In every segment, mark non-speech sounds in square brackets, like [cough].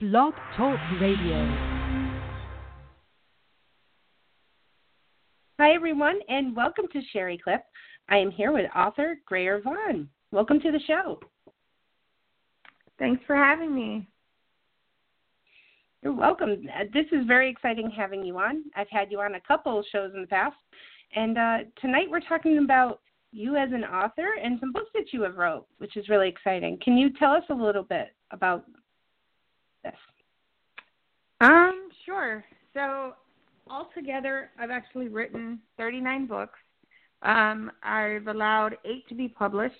Blog Talk Radio. Hi, everyone, and welcome to Sherri Clip. I am here with author Greer Vaughan. Welcome to the show. Thanks for having me. You're welcome. Uh, This is very exciting having you on. I've had you on a couple of shows in the past, and uh, tonight we're talking about you as an author and some books that you have wrote, which is really exciting. Can you tell us a little bit about this? Um, sure. So altogether, I've actually written 39 books. Um, I've allowed eight to be published.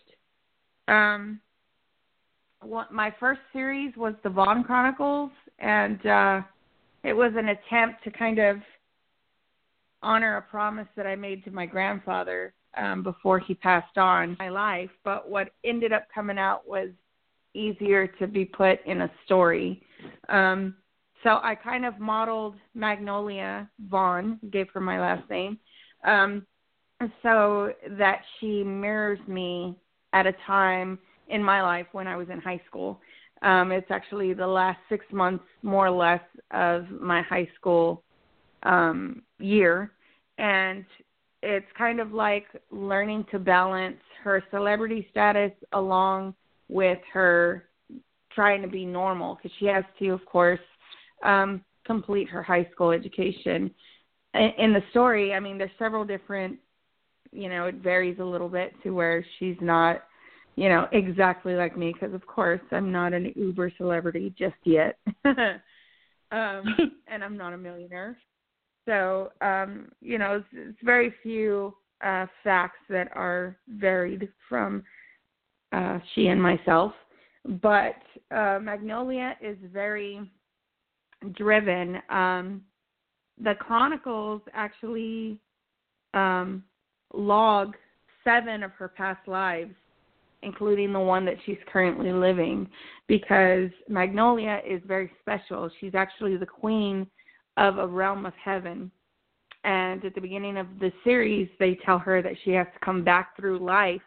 Um, what, my first series was the Vaughan Chronicles, and uh, it was an attempt to kind of honor a promise that I made to my grandfather um, before he passed on my life. But what ended up coming out was easier to be put in a story. Um, so I kind of modeled Magnolia Vaughan, gave her my last name, um, so that she mirrors me at a time in my life when I was in high school. Um, it's actually the last six months, more or less, of my high school um, year. And it's kind of like learning to balance her celebrity status along with her trying to be normal because she has to, of course, um, complete her high school education. In, in the story, I mean, there's several different, you know, it varies a little bit to where she's not, you know, exactly like me because, of course, I'm not an uber celebrity just yet. [laughs] um, [laughs] and I'm not a millionaire. So, um, you know, it's, it's very few uh, facts that are varied from uh, she and myself. But uh, Magnolia is very driven. Um, the Chronicles actually um, log seven of her past lives, including the one that she's currently living, because Magnolia is very special. She's actually the queen of a realm of heaven. And at the beginning of the series, they tell her that she has to come back through life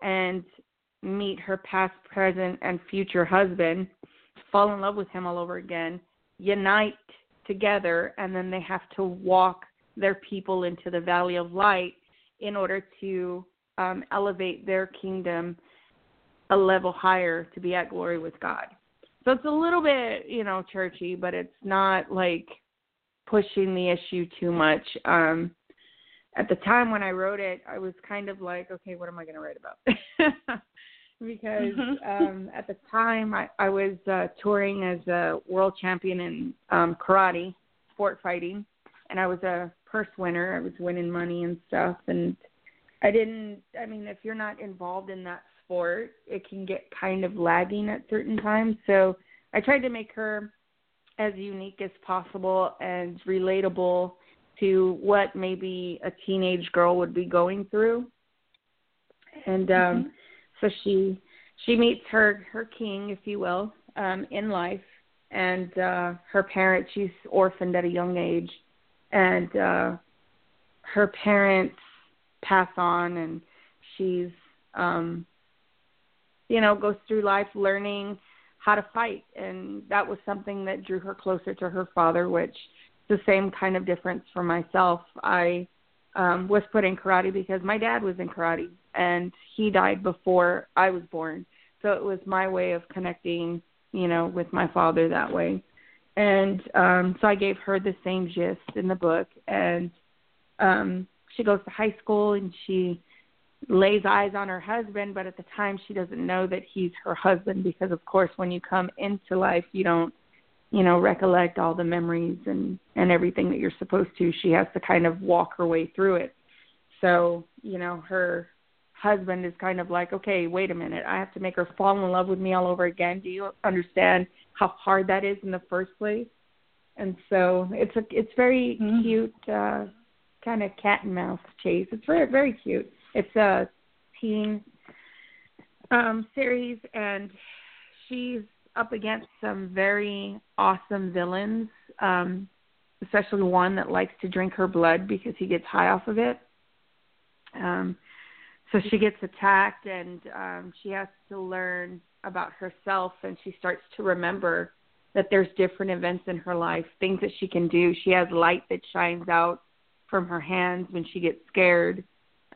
and meet her past, present, and future husband, fall in love with him all over again, unite together, and then they have to walk their people into the valley of light in order to um, elevate their kingdom a level higher to be at glory with God. So it's a little bit, you know, churchy, but it's not like pushing the issue too much. Um, at the time when I wrote it, I was kind of like, okay, what am I going to write about? [laughs] because [laughs] um, at the time I, I was uh, touring as a world champion in um, karate, sport fighting, and I was a purse winner. I was winning money and stuff, and I didn't. I mean, if you're not involved in that sport, it can get kind of lagging at certain times. So I tried to make her as unique as possible and relatable to what maybe a teenage girl would be going through. And um Mm-hmm. So she she meets her her king, if you will, um in life. And uh her parents she's orphaned at a young age. And uh her parents pass on and she's um you know goes through life learning how to fight. And that was something that drew her closer to her father which the same kind of difference for myself. I um was put in karate because my dad was in karate and he died before i was born so it was my way of connecting you know with my father that way and um so i gave her the same gist in the book and um she goes to high school and she lays eyes on her husband, but at the time she doesn't know that he's her husband because of course when you come into life you don't you know recollect all the memories and and everything that you're supposed to. She has to kind of walk her way through it. So, you know, her husband is kind of like, okay, wait a minute, I have to make her fall in love with me all over again. Do you understand how hard that is in the first place? And so it's a it's very mm-hmm. cute uh kind of cat and mouse chase. It's very very cute. It's a teen um series and she's up against some very awesome villains, um especially one that likes to drink her blood because he gets high off of it. Um so she gets attacked and um she has to learn about herself and she starts to remember that there's different events in her life things that she can do. She has light that shines out from her hands when she gets scared.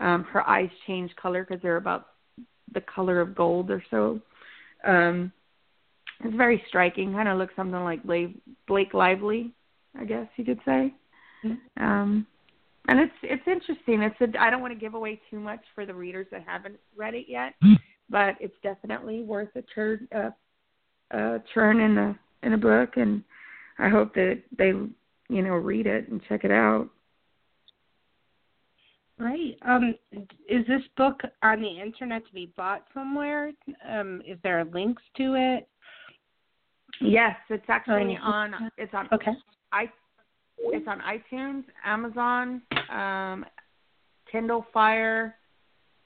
Um her eyes change color because they're about the color of gold or so. Um it's very striking kind of looks something like blake blake lively i guess you could say. Mm-hmm. um and it's it's interesting. It's a, I don't want to give away too much for the readers that haven't read it yet, hmm. but it's definitely worth a turn uh, a turn in the in a book, and I hope that they you know read it and check it out. Right. Um, is this book on the internet to be bought somewhere? Um, is there links to it? Yes, it's actually on. It's on. Okay. I it's on iTunes, Amazon, um, Kindle Fire.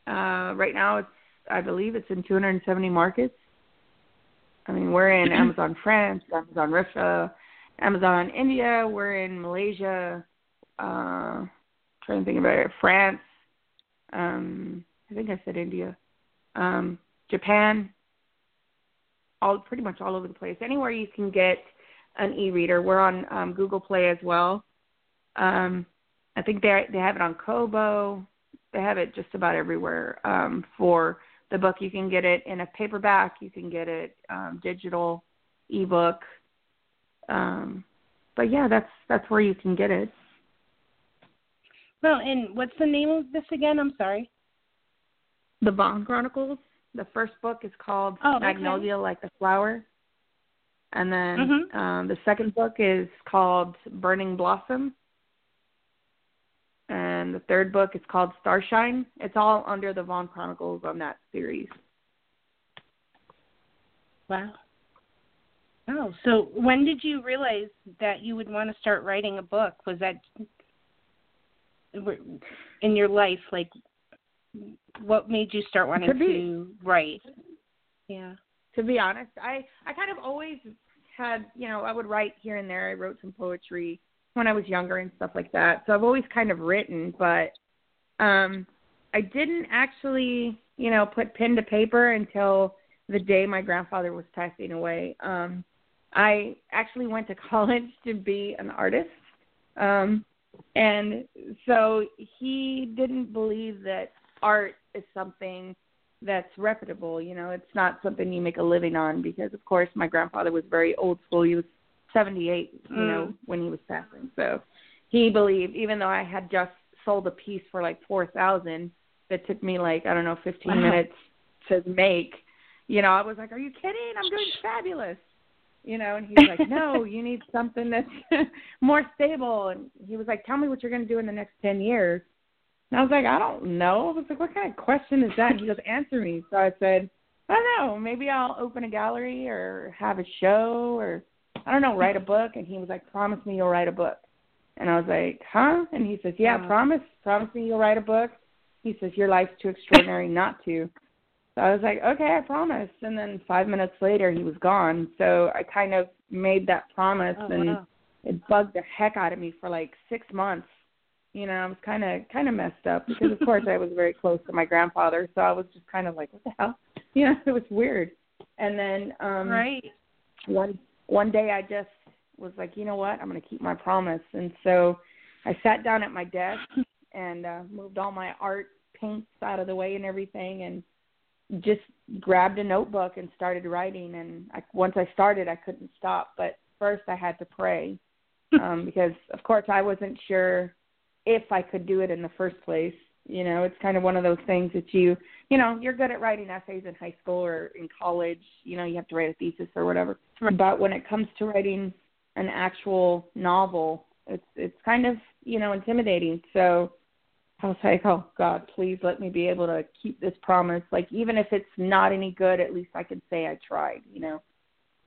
Uh, right now, it's I believe it's in 270 markets. I mean, we're in [clears throat] Amazon France, Amazon Russia, Amazon India. We're in Malaysia. Uh, trying to think about it. France. Um, I think I said India. Um, Japan. All pretty much all over the place. Anywhere you can get an e-reader. We're on um, Google Play as well. Um, I think they they have it on Kobo. They have it just about everywhere. Um, for the book, you can get it in a paperback. You can get it um, digital, ebook. Um, but yeah, that's that's where you can get it. Well, and what's the name of this again? I'm sorry. The Vaughan Chronicles. The first book is called oh, Magnolia okay. Like the Flower. And then mm-hmm. um, the second book is called Burning Blossom. And the third book is called Starshine. It's all under the Vaughan Chronicles on that series. Wow. Oh, so when did you realize that you would want to start writing a book? Was that in your life? Like, what made you start wanting to, write? Yeah to be honest. I I kind of always had, you know, I would write here and there. I wrote some poetry when I was younger and stuff like that. So I've always kind of written, but um I didn't actually, you know, put pen to paper until the day my grandfather was passing away. Um I actually went to [laughs] college to be an artist. Um and so he didn't believe that art is something that's reputable. You know, it's not something you make a living on because, of course, my grandfather was very old school. He was 78, you mm. know, when he was passing. So he believed, even though I had just sold a piece for like four thousand, that took me like I don't know 15 wow. [laughs] minutes to make. You know, I was like, "Are you kidding? I'm doing fabulous." You know, and he's like, "No, [laughs] you need something that's [laughs] more stable." And he was like, "Tell me what you're going to do in the next 10 years." And I was like, I don't know. I was like, what kind of question is that? And he goes, answer me. So I said, I don't know. Maybe I'll open a gallery or have a show or I don't know, write a book. And he was like, promise me you'll write a book. And I was like, huh? And he says, yeah, promise, promise me you'll write a book. He says, your life's too extraordinary not to. So I was like, okay, I promise. And then five minutes later, he was gone. So I kind of made that promise, oh, and wow. it bugged the heck out of me for like six months you know, I was kind of kind of messed up because of course I was very close to my grandfather, so I was just kind of like, what the hell? [laughs] You know, it was weird. And then um right one one day I just was like, you know what? I'm going to keep my promise. And so I sat down at my desk and uh moved all my art paints out of the way and everything and just grabbed a notebook and started writing and I, once I started I couldn't stop but first I had to pray um because of course I wasn't sure if I could do it in the first place. You know, it's kind of one of those things that you, you know, you're good at writing essays in high school or in college. You know, you have to write a thesis or whatever. But when it comes to writing an actual novel, it's it's kind of you know intimidating. So I was like, oh God, please let me be able to keep this promise. Like even if it's not any good, at least I can say I tried, you know.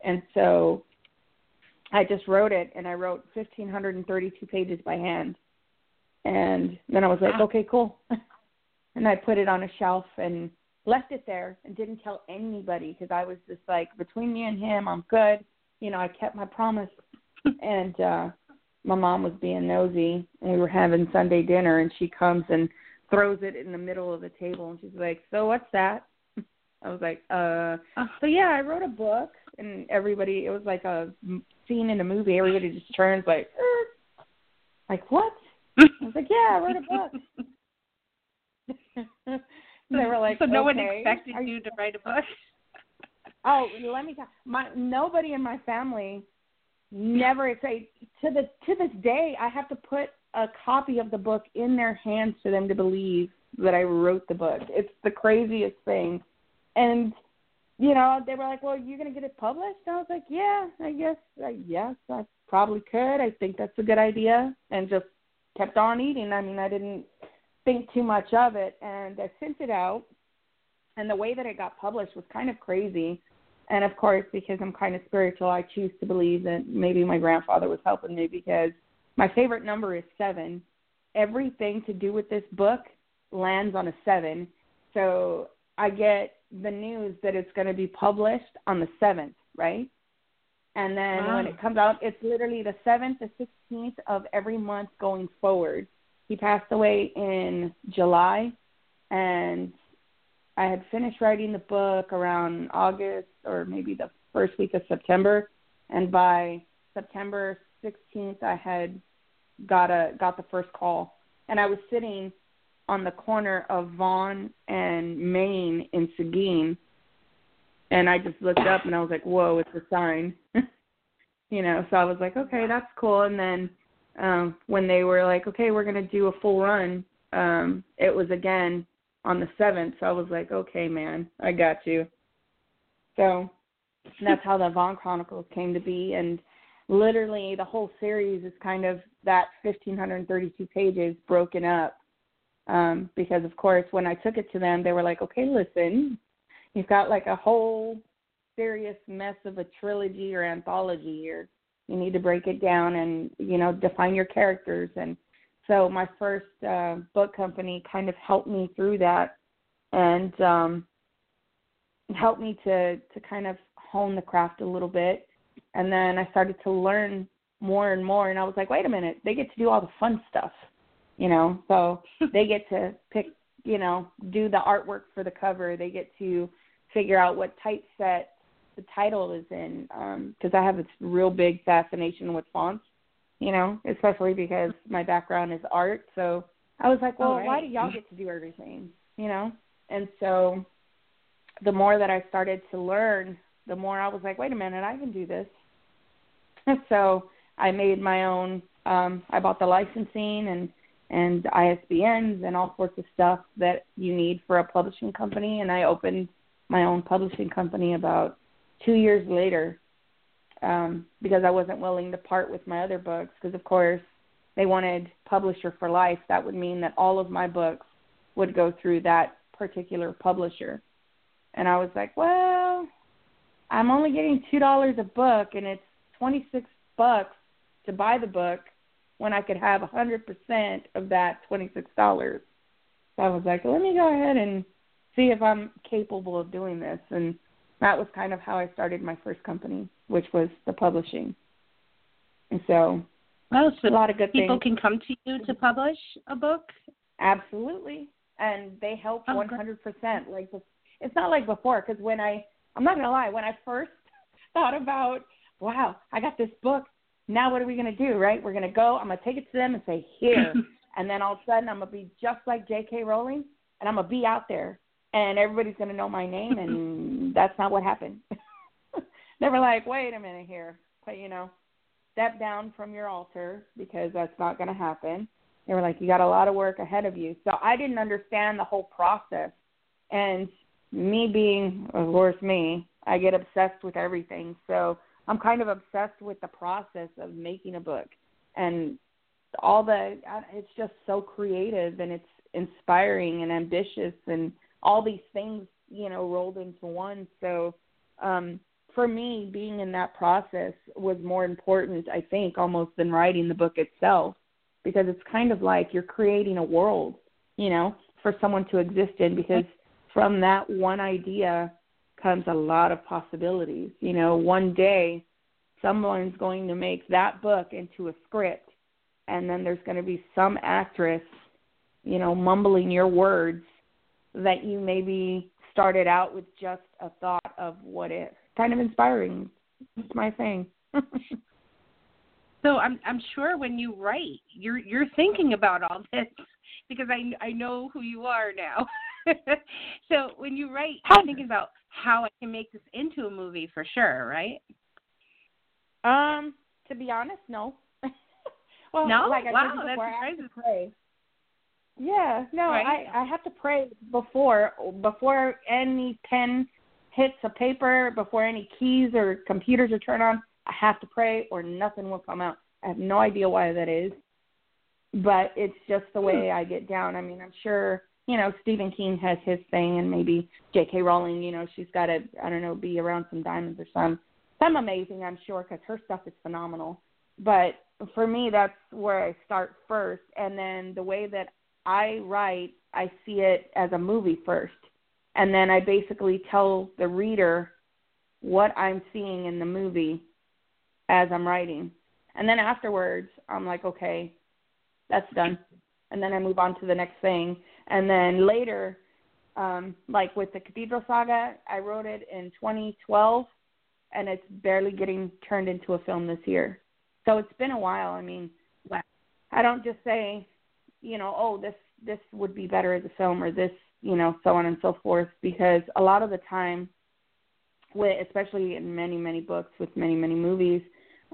And so I just wrote it, and I wrote 1,532 pages by hand. And then I was like, okay, cool. [laughs] and I put it on a shelf and left it there and didn't tell anybody because I was just like, between me and him, I'm good. You know, I kept my promise. [laughs] and uh my mom was being nosy and we were having Sunday dinner and she comes and throws it in the middle of the table and she's like, So what's that? [laughs] I was like, uh so yeah, I wrote a book and everybody it was like a scene in a movie, everybody just turns like er. like what? I was like, Yeah, I wrote a book. [laughs] they were like, So no okay. one expected you to write a book? [laughs] Oh, let me tell my nobody in my family never say to the to this day I have to put a copy of the book in their hands for them to believe that I wrote the book. It's the craziest thing. And you know, they were like, "Well, you're going to get it published?" And I was like, "Yeah, I guess I yes, I probably could. I think that's a good idea." And just kept on eating. I mean, I didn't think too much of it and I sent it out. And the way that it got published was kind of crazy and of course, because I'm kind of spiritual, I choose to believe that maybe my grandfather was helping me because my favorite number is seven. Everything to do with this book lands on a seven. So I get the news that it's going to be published on the seventh, right? And then wow. when it comes out, it's literally the seventh, the sixteenth of every month going forward. He passed away in July, and I had finished writing the book around August or maybe the first week of September, and by September 16th, I had got a got the first call, and I was sitting on the corner of Vaughn and Main in Seguin, and I just looked up and I was like, "Whoa, it's a sign," [laughs] you know. So I was like, "Okay, that's cool." And then um when they were like, "Okay, we're gonna do a full run," um, it was again on the seventh. So I was like, okay, man, I got you. So that's how the Vaughan Chronicles came to be, and literally the whole series is kind of that 1532 pages broken up. Um, because of course, when I took it to them, they were like, okay, listen, you've got like a whole serious mess of a trilogy or anthology here. You need to break it down and you know define your characters and so my first uh, book company kind of helped me through that and um, helped me to to kind of hone the craft a little bit. And then I started to learn more and more, and I was like, wait a minute, they get to do all the fun stuff, you know. So [laughs] they get to pick, you know, do the artwork for the cover. They get to figure out what typeset the title is in, because um, I have this real big fascination with fonts you know, especially because my background is art. So I was like, well, right. why do y'all get to do everything, you know? And so the more that I started to learn, the more I was like, wait a minute, I can do this. [laughs] so I made my own. Um, I bought the licensing and and ISBNs and all sorts of stuff that you need for a publishing company, and I opened my own publishing company about two years later um, because I wasn't willing to part with my other books. Because of course, they wanted publisher for life. That would mean that all of my books would go through that particular publisher. And I was like, well, I'm only getting two dollars a book, and it's twenty six bucks to buy the book when I could have a hundred percent of that twenty six dollars. So I was like, let me go ahead and see if I'm capable of doing this. And that was kind of how I started my first company, which was the publishing. And so, oh, so a lot of good people things. can come to you to publish a book. Absolutely, and they help Oh, one hundred percent. Like it's not like before because when I, I'm not gonna lie, when I first [laughs] thought about, wow, I got this book. Now what are we gonna do? Right? We're gonna go. I'm gonna take it to them and say here, [laughs] and then all of a sudden I'm gonna be just like J.K. Rowling, and I'm gonna be out there and everybody's going to know my name, and [laughs] that's not what happened. [laughs] they were like, wait a minute here, but you know, step down from your altar because that's not going to happen. They were like, you got a lot of work ahead of you. So I didn't understand the whole process, and me being, of course, me, I get obsessed with everything. So I'm kind of obsessed with the process of making a book, and all the it's just so creative and it's inspiring and ambitious and all these things, you know, rolled into one. So um for me, being in that process was more important, I think, almost than writing the book itself, because it's kind of like you're creating a world, you know, for someone to exist in. Because from that one idea comes a lot of possibilities. You know, one day someone's going to make that book into a script, and then there's going to be some actress, you know, mumbling your words that you maybe started out with just a thought of what if kind of inspiring. It's my thing. [laughs] so I'm I'm sure when you write, you're you're thinking about all this [laughs] because I I know who you are now. [laughs] so when you write, you're thinking about how I can make this into a movie for sure, right? Um, to be honest, no. well, no, like I wow, before, that's I have to pray. Yeah, no, right. I I have to pray before before any pen hits a paper, before any keys or computers are turned on, I have to pray or nothing will come out. I have no idea why that is, but it's just the way I get down. I mean, I'm sure you know Stephen King has his thing, and maybe J.K. Rowling, you know, she's got to I don't know be around some diamonds or some some amazing, I'm sure, because her stuff is phenomenal. But for me, that's where I start first, and then the way that I write, I see it as a movie first and then I basically tell the reader what I'm seeing in the movie as I'm writing. And then afterwards, I'm like, okay, that's done. And then I move on to the next thing. And then later, um, like with the Cathedral Saga, I wrote it in 2012, and it's barely getting turned into a film this year. So it's been a while. I mean, I don't just say, you know, oh, this this would be better as a film, or this you know, so on and so forth. Because a lot of the time, with especially in many many books with many many movies,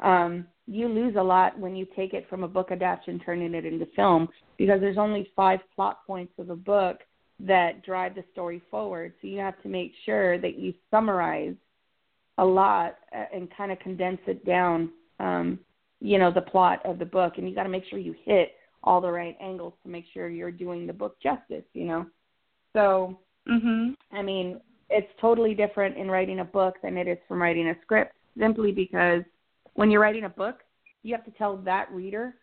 um, you lose a lot when you take it from a book adaptation turning it into film because there's only five plot points of a book that drive the story forward. So you have to make sure that you summarize a lot uh, and kind of condense it down. Um, you know the plot of the book, and you got to make sure you hit all the right angles to make sure you're doing the book justice. You know. So, mm-hmm. I mean, it's totally different in writing a book than it is from writing a script, simply because when you're writing a book, you have to tell that reader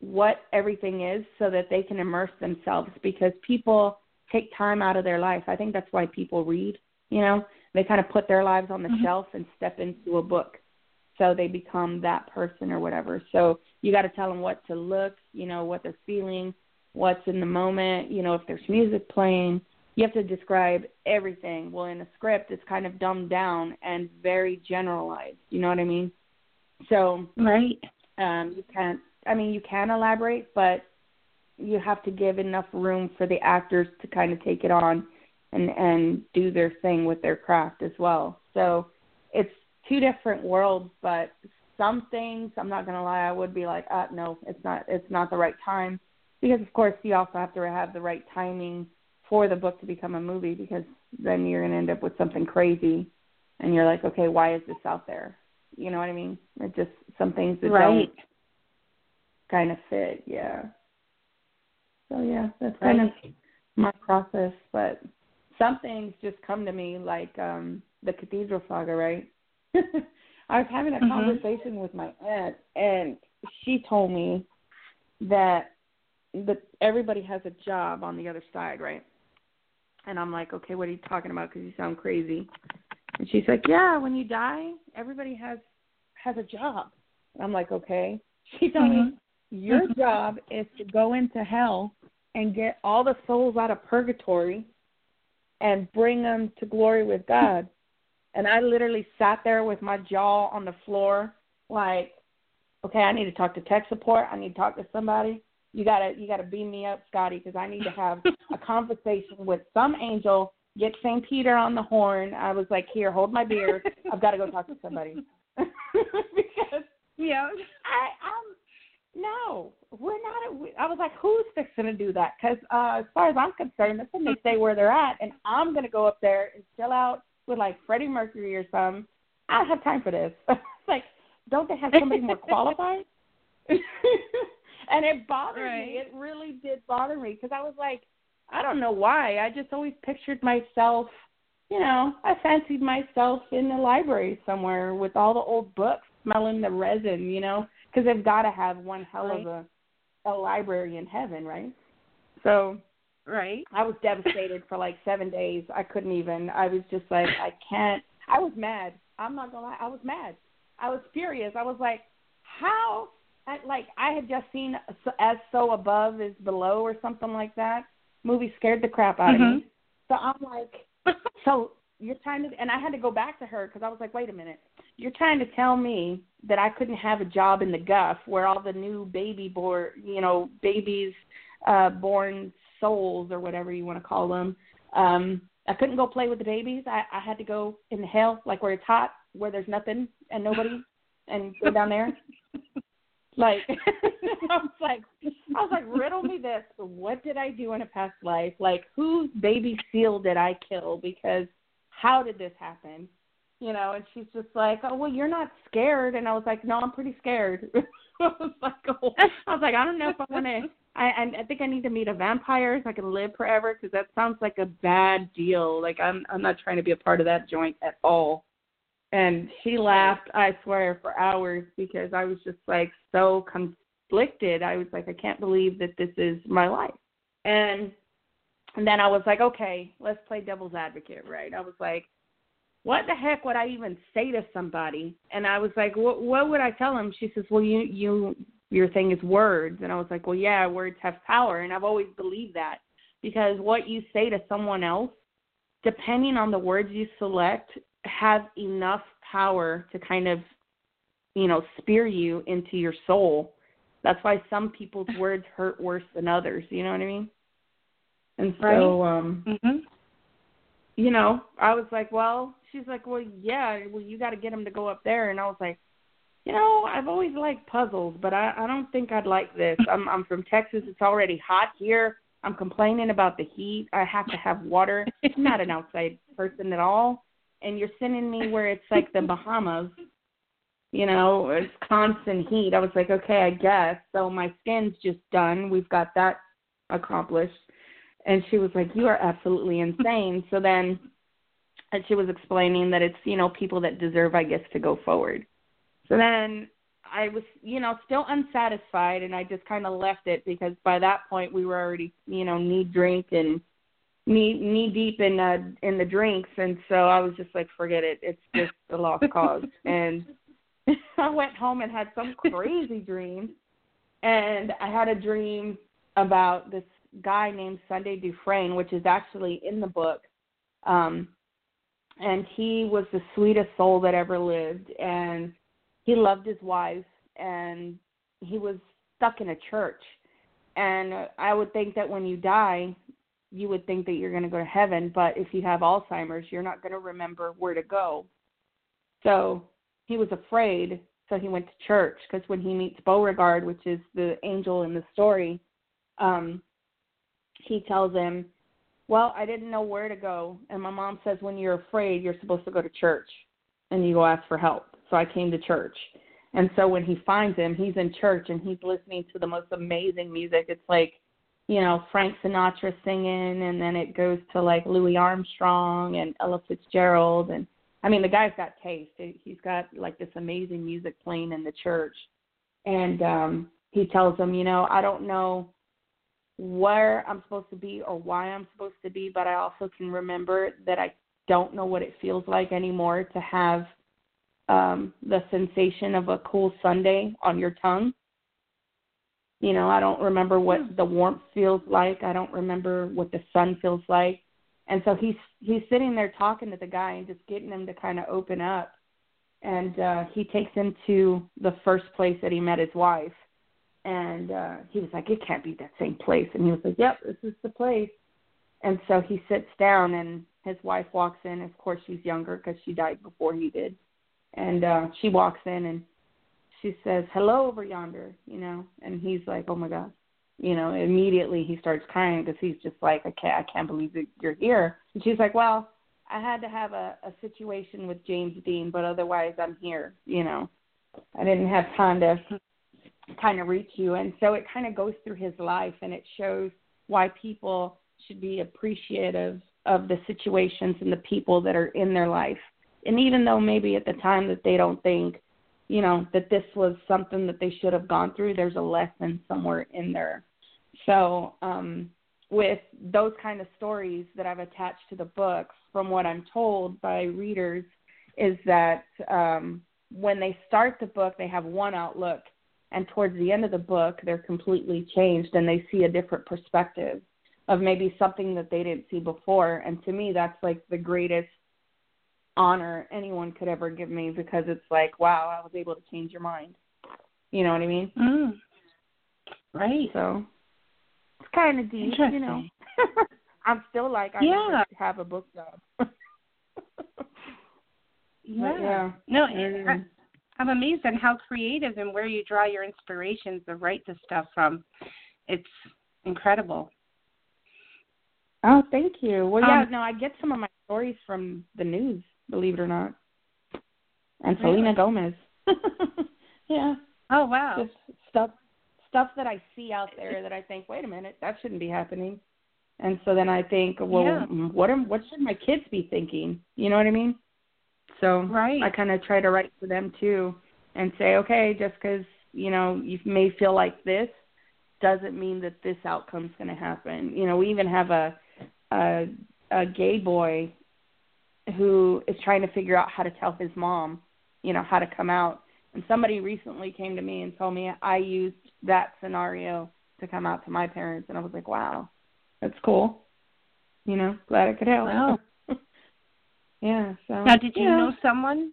what everything is so that they can immerse themselves because people take time out of their life. I think that's why people read, you know, they kind of put their lives on the mm-hmm. shelf and step into a book. So they become that person or whatever. So you got to tell them what to look, you know, what they're feeling, what's in the moment, you know, if there's music playing. You have to describe everything. Well, in a script, it's kind of dumbed down and very generalized. You know what I mean? So, right. Um, you can't. I mean, you can elaborate, but you have to give enough room for the actors to kind of take it on and and do their thing with their craft as well. So, it's two different worlds, but some things I'm not gonna lie, I would be like, uh, no, it's not. It's not the right time because of course you also have to have the right timing for the book to become a movie because then you're going to end up with something crazy and you're like okay why is this out there you know what i mean it just some things that right. don't kind of fit yeah so yeah that's kind right. of my process but some things just come to me like um the cathedral saga right [laughs] i was having a mm-hmm. conversation with my aunt and she told me that that everybody has a job on the other side, right? And I'm like, okay, what are you talking about? Because you sound crazy. And she's like, yeah, when you die, everybody has has a job. And I'm like, okay. [laughs] She told mm-hmm. me your [laughs] job is to go into hell and get all the souls out of purgatory and bring them to glory with God. And I literally sat there with my jaw on the floor, like, okay, I need to talk to tech support. I need to talk to somebody you gotta you gotta beam me up, Scotty, because I need to have a [laughs] conversation with some angel. Get St. Peter on the horn. I was like, here, hold my beer. I've got to go talk to somebody. [laughs] because yeah, I um no, we're not. I was like, who's fixing to do that? Because uh, as far as I'm concerned, that's when they stay where they're at, and I'm gonna go up there and chill out with like Freddie Mercury or some. I don't have time for this. [laughs] like, don't they have somebody more [laughs] qualified? [laughs] and it bothered Right. me. It really did bother me because I was like, I don't know why. I just always pictured myself, you know, I fancied myself in the library somewhere with all the old books, smelling the resin, you know, because they've got to have one hell of a a library in heaven, right? So Right. I was devastated for like seven days. I couldn't even. I was just like, I can't. I was mad. I'm not gonna lie. I was mad. I was furious. I was like, how? I, like I had just seen as so above is below or something like that. Movie scared the crap out of me. So I'm like, so you're trying to, and I had to go back to her because I was like, wait a minute, you're trying to tell me that I couldn't have a job in the guff where all the new baby born, you know, babies uh born souls or whatever you want to call them. Um, I couldn't go play with the babies. I, I had to go in the hell, like where it's hot, where there's nothing and nobody, and go down there. [laughs] Like [laughs] I was like, I was like, riddle me this. What did I do in a past life? Like, whose baby seal did I kill? Because how did this happen? You know, and she's just like, oh well, you're not scared, and I was like, no, I'm pretty scared. [laughs] I was like, oh, I was like, I don't know if I want to. I I think I need to meet a vampire so I can live forever because that sounds like a bad deal. Like I'm I'm not trying to be a part of that joint at all. And she laughed, I swear, for hours because I was just like so conflicted. I was like, I can't believe that this is my life. And and then I was like, okay, let's play devil's advocate, right? I was like, what the heck would I even say to somebody? And I was like, what what would I tell him? She says, well, you you your thing is words. And I was like, well, yeah, words have power, and I've always believed that because what you say to someone else, depending on the words you select, have enough power to kind of, you know, spear you into your soul. That's why some people's words hurt worse than others. You know what I mean? And so, um, Mhm. You know, I was like, well, she's like, well, yeah, well, you got to get him to go up there, and I was like, you know, I've always liked puzzles, but I, I don't think I'd like this. [laughs] I'm, I'm from Texas. It's already hot here. I'm complaining about the heat. I have to have water. I'm not an [laughs] outside person at all, and you're sending me where it's like the Bahamas. You know, it's constant heat. I was like, okay, I guess. So my skin's just done. We've got that accomplished. And she was like, you are absolutely insane. So then and she was explaining that it's, you know, people that deserve, I guess, to go forward. So then I was, you know, still unsatisfied and I just kind of left it because by that point we were already, you know, knee drink and knee knee deep in uh in the drinks and so I was just like forget it. It's just a lost [laughs] cause. and [laughs] I went home and had some crazy dream. And I had a dream about this guy named Sunday Dufresne, which is actually in the book. Um and he was the sweetest soul that ever lived and he loved his wife and he was stuck in a church and i would think that when you die you would think that you're going to go to heaven but if you have alzheimer's you're not going to remember where to go so he was afraid so he went to church because when he meets beauregard which is the angel in the story um he tells him well, I didn't know where to go. And my mom says, when you're afraid, you're supposed to go to church and you go ask for help. So I came to church. And so when he finds him, he's in church and he's listening to the most amazing music. It's like, you know, Frank Sinatra singing, and then it goes to like Louis Armstrong and Ella Fitzgerald. And I mean, the guy's got taste. He's got like this amazing music playing in the church. And um, he tells him, you know, I don't know where I'm supposed to be or why I'm supposed to be, but I also can remember that I don't know what it feels like anymore to have um the sensation of a cool sundae on your tongue. You know, I don't remember what the warmth feels like. I don't remember what the sun feels like. And so he's he's sitting there talking to the guy and just getting him to kind of open up. And uh he takes him to the first place that he met his wife and uh he was like it can't be that same place. And he was like yep this is the place. And so he sits down and his wife walks in. Of course she's younger because she died before he did. And uh she walks in and she says hello over yonder you know? And he's like oh my god you know? Immediately he starts crying because he's just like i can't i can't believe that you're here. And she's like well i had to have a a situation with james dean but otherwise i'm here you know? I didn't have time to kind of reach you. And so it kind of goes through his life and it shows why people should be appreciative of the situations and the people that are in their life. And even though maybe at the time that they don't think, you know, that this was something that they should have gone through, there's a lesson somewhere in there. So, um, with those kind of stories that I've attached to the books, from what I'm told by readers, is that um, when they start the book, they have one outlook, and towards the end of the book, they're completely changed and they see a different perspective of maybe something that they didn't see before. And to me, that's like the greatest honor anyone could ever give me because it's like, wow, I was able to change your mind. You know what I mean? Mm. Right. So it's kind of deep, you know. [laughs] I'm still like, I yeah. have a book job. [laughs] yeah. yeah. No, I, I'm amazed at how creative and where you draw your inspirations to write the stuff from. It's incredible. Oh, thank you. Well, yeah, Um, no, I get some of my stories from the news, believe it or not, and Really? Selena Gomez. [laughs] yeah, Oh wow. just stuff stuff that I see out there that I think, wait a minute, that shouldn't be happening. And so then I think, well, Yeah. what am what should my kids be thinking? You know what I mean? So Right. I kind of try to write for them too, and say, okay, just because you know you may feel like this doesn't mean that this outcome's going to happen. You know, we even have a a a gay boy who is trying to figure out how to tell his mom, you know, how to come out. And somebody recently came to me and told me I used that scenario to come out to my parents, and I was like, wow, that's cool. You know, glad I could help. Wow. Yeah. So Now, did you yeah. know someone?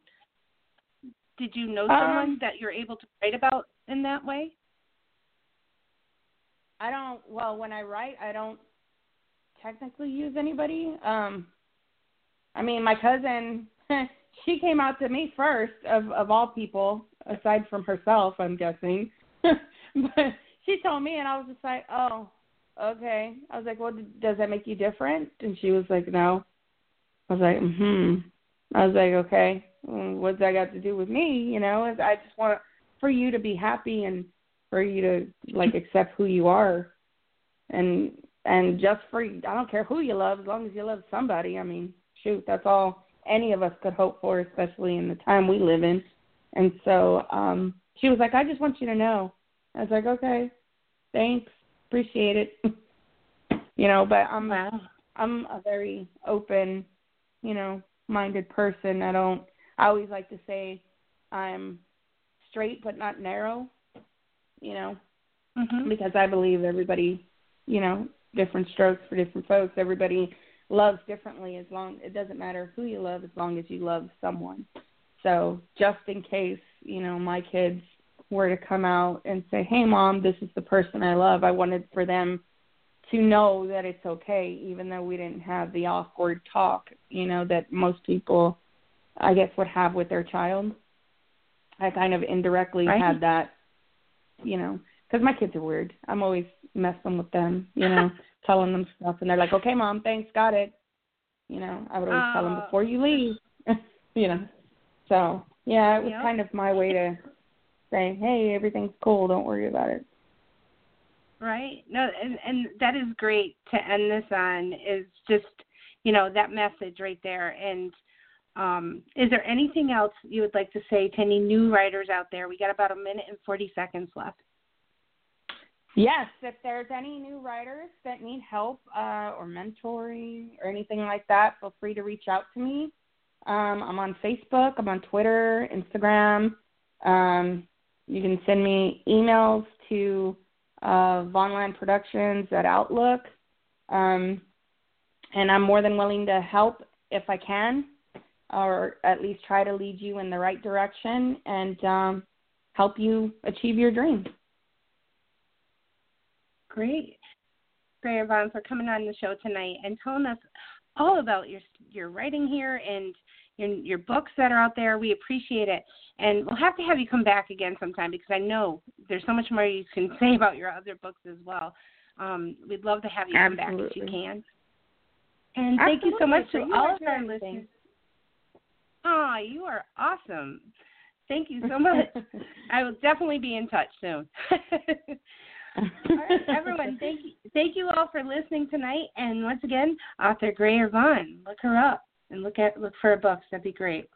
Did you know Um, someone that you're able to write about in that way? I don't. Well, when I write, I don't technically use anybody. Um, I mean, my cousin, [laughs] she came out to me first of of all people, aside from herself, I'm guessing. [laughs] but she told me, and I was just like, oh, okay. I was like, well, does that make you different? And she was like, no. I was like, hmm. I was like, okay. What's that got to do with me? You know, I just want for you to be happy and for you to like accept who you are and and just for I don't care who you love as long as you love somebody. I mean, shoot, that's all any of us could hope for, especially in the time we live in. And so um she was like, I just want you to know. I was like, okay, thanks, appreciate it. [laughs] you know, but I'm Wow. I'm a very open, you know, minded person. I don't I always like to say I'm straight but not narrow, you know, hmm because I believe everybody, you know, different strokes for different folks. Everybody loves differently as long it doesn't matter who you love as long as you love someone. So just in case, you know, my kids were to come out and say, Hey mom, this is the person I love, I wanted for them to know that it's okay, even though we didn't have the awkward talk, you know, that most people I guess would have with their child. I kind of indirectly Right. had that, you know, because my kids are weird. I'm always messing with them, you know, [laughs] telling them stuff, and they're like, "Okay, mom, thanks, got it." You know, I would always tell them Oh. before you leave, [laughs] you know. So yeah, it was Yep. kind of my way to say, "Hey, everything's cool. Don't worry about it." Right. No, and and that is great to end this on. Is just you know that message right there. And um, is there anything else you would like to say to any new writers out there? We got about a minute and forty seconds left. Yes, if there's any new writers that need help uh, or mentoring or anything like that, feel free to reach out to me. Um, I'm on Facebook, I'm on Twitter, Instagram. Um, you can send me emails to uh, Vaughanland Productions at Outlook. Um, and I'm more than willing to help if I can, or at least try to lead you in the right direction and um, help you achieve your dreams. Great. Great, Yvonne, for coming on the show tonight and telling us all about your your writing here and your your books that are out there. We appreciate it, and we'll have to have you come back again sometime because I know there's so much more you can [laughs] say about your other books as well. Um, we'd love to have you come back if you Absolutely. can. And thank you so much to all of our listeners. things. Oh, you are awesome. Thank you so much. [laughs] I will definitely be in touch soon. [laughs] all right, everyone, thank you, thank you all for listening tonight. And once again, author Greer Vaughan, look her up and look at look for her books. That'd be great.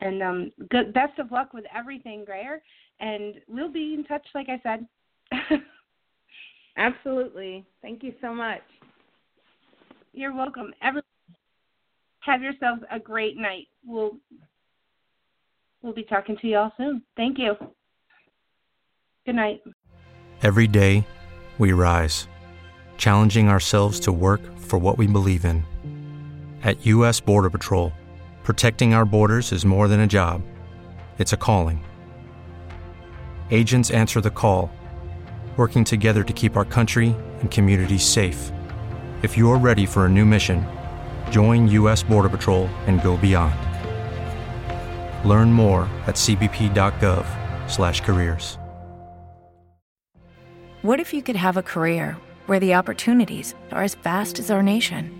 And um, good, best of luck with everything, Greer. And we'll be in touch, like I said. [laughs] Absolutely. Thank you so much. You're welcome. Everyone, have yourselves a great night. We'll we'll be talking to you all soon. Thank you. Good night. Every day, we rise, challenging ourselves to work for what we believe in. At U.S. Border Patrol, protecting our borders is more than a job, it's a calling. Agents answer the call, working together to keep our country and communities safe. If you're ready for a new mission, join U.S. Border Patrol and go beyond. Learn more at cbp.gov/careers. What if you could have a career where the opportunities are as vast as our nation,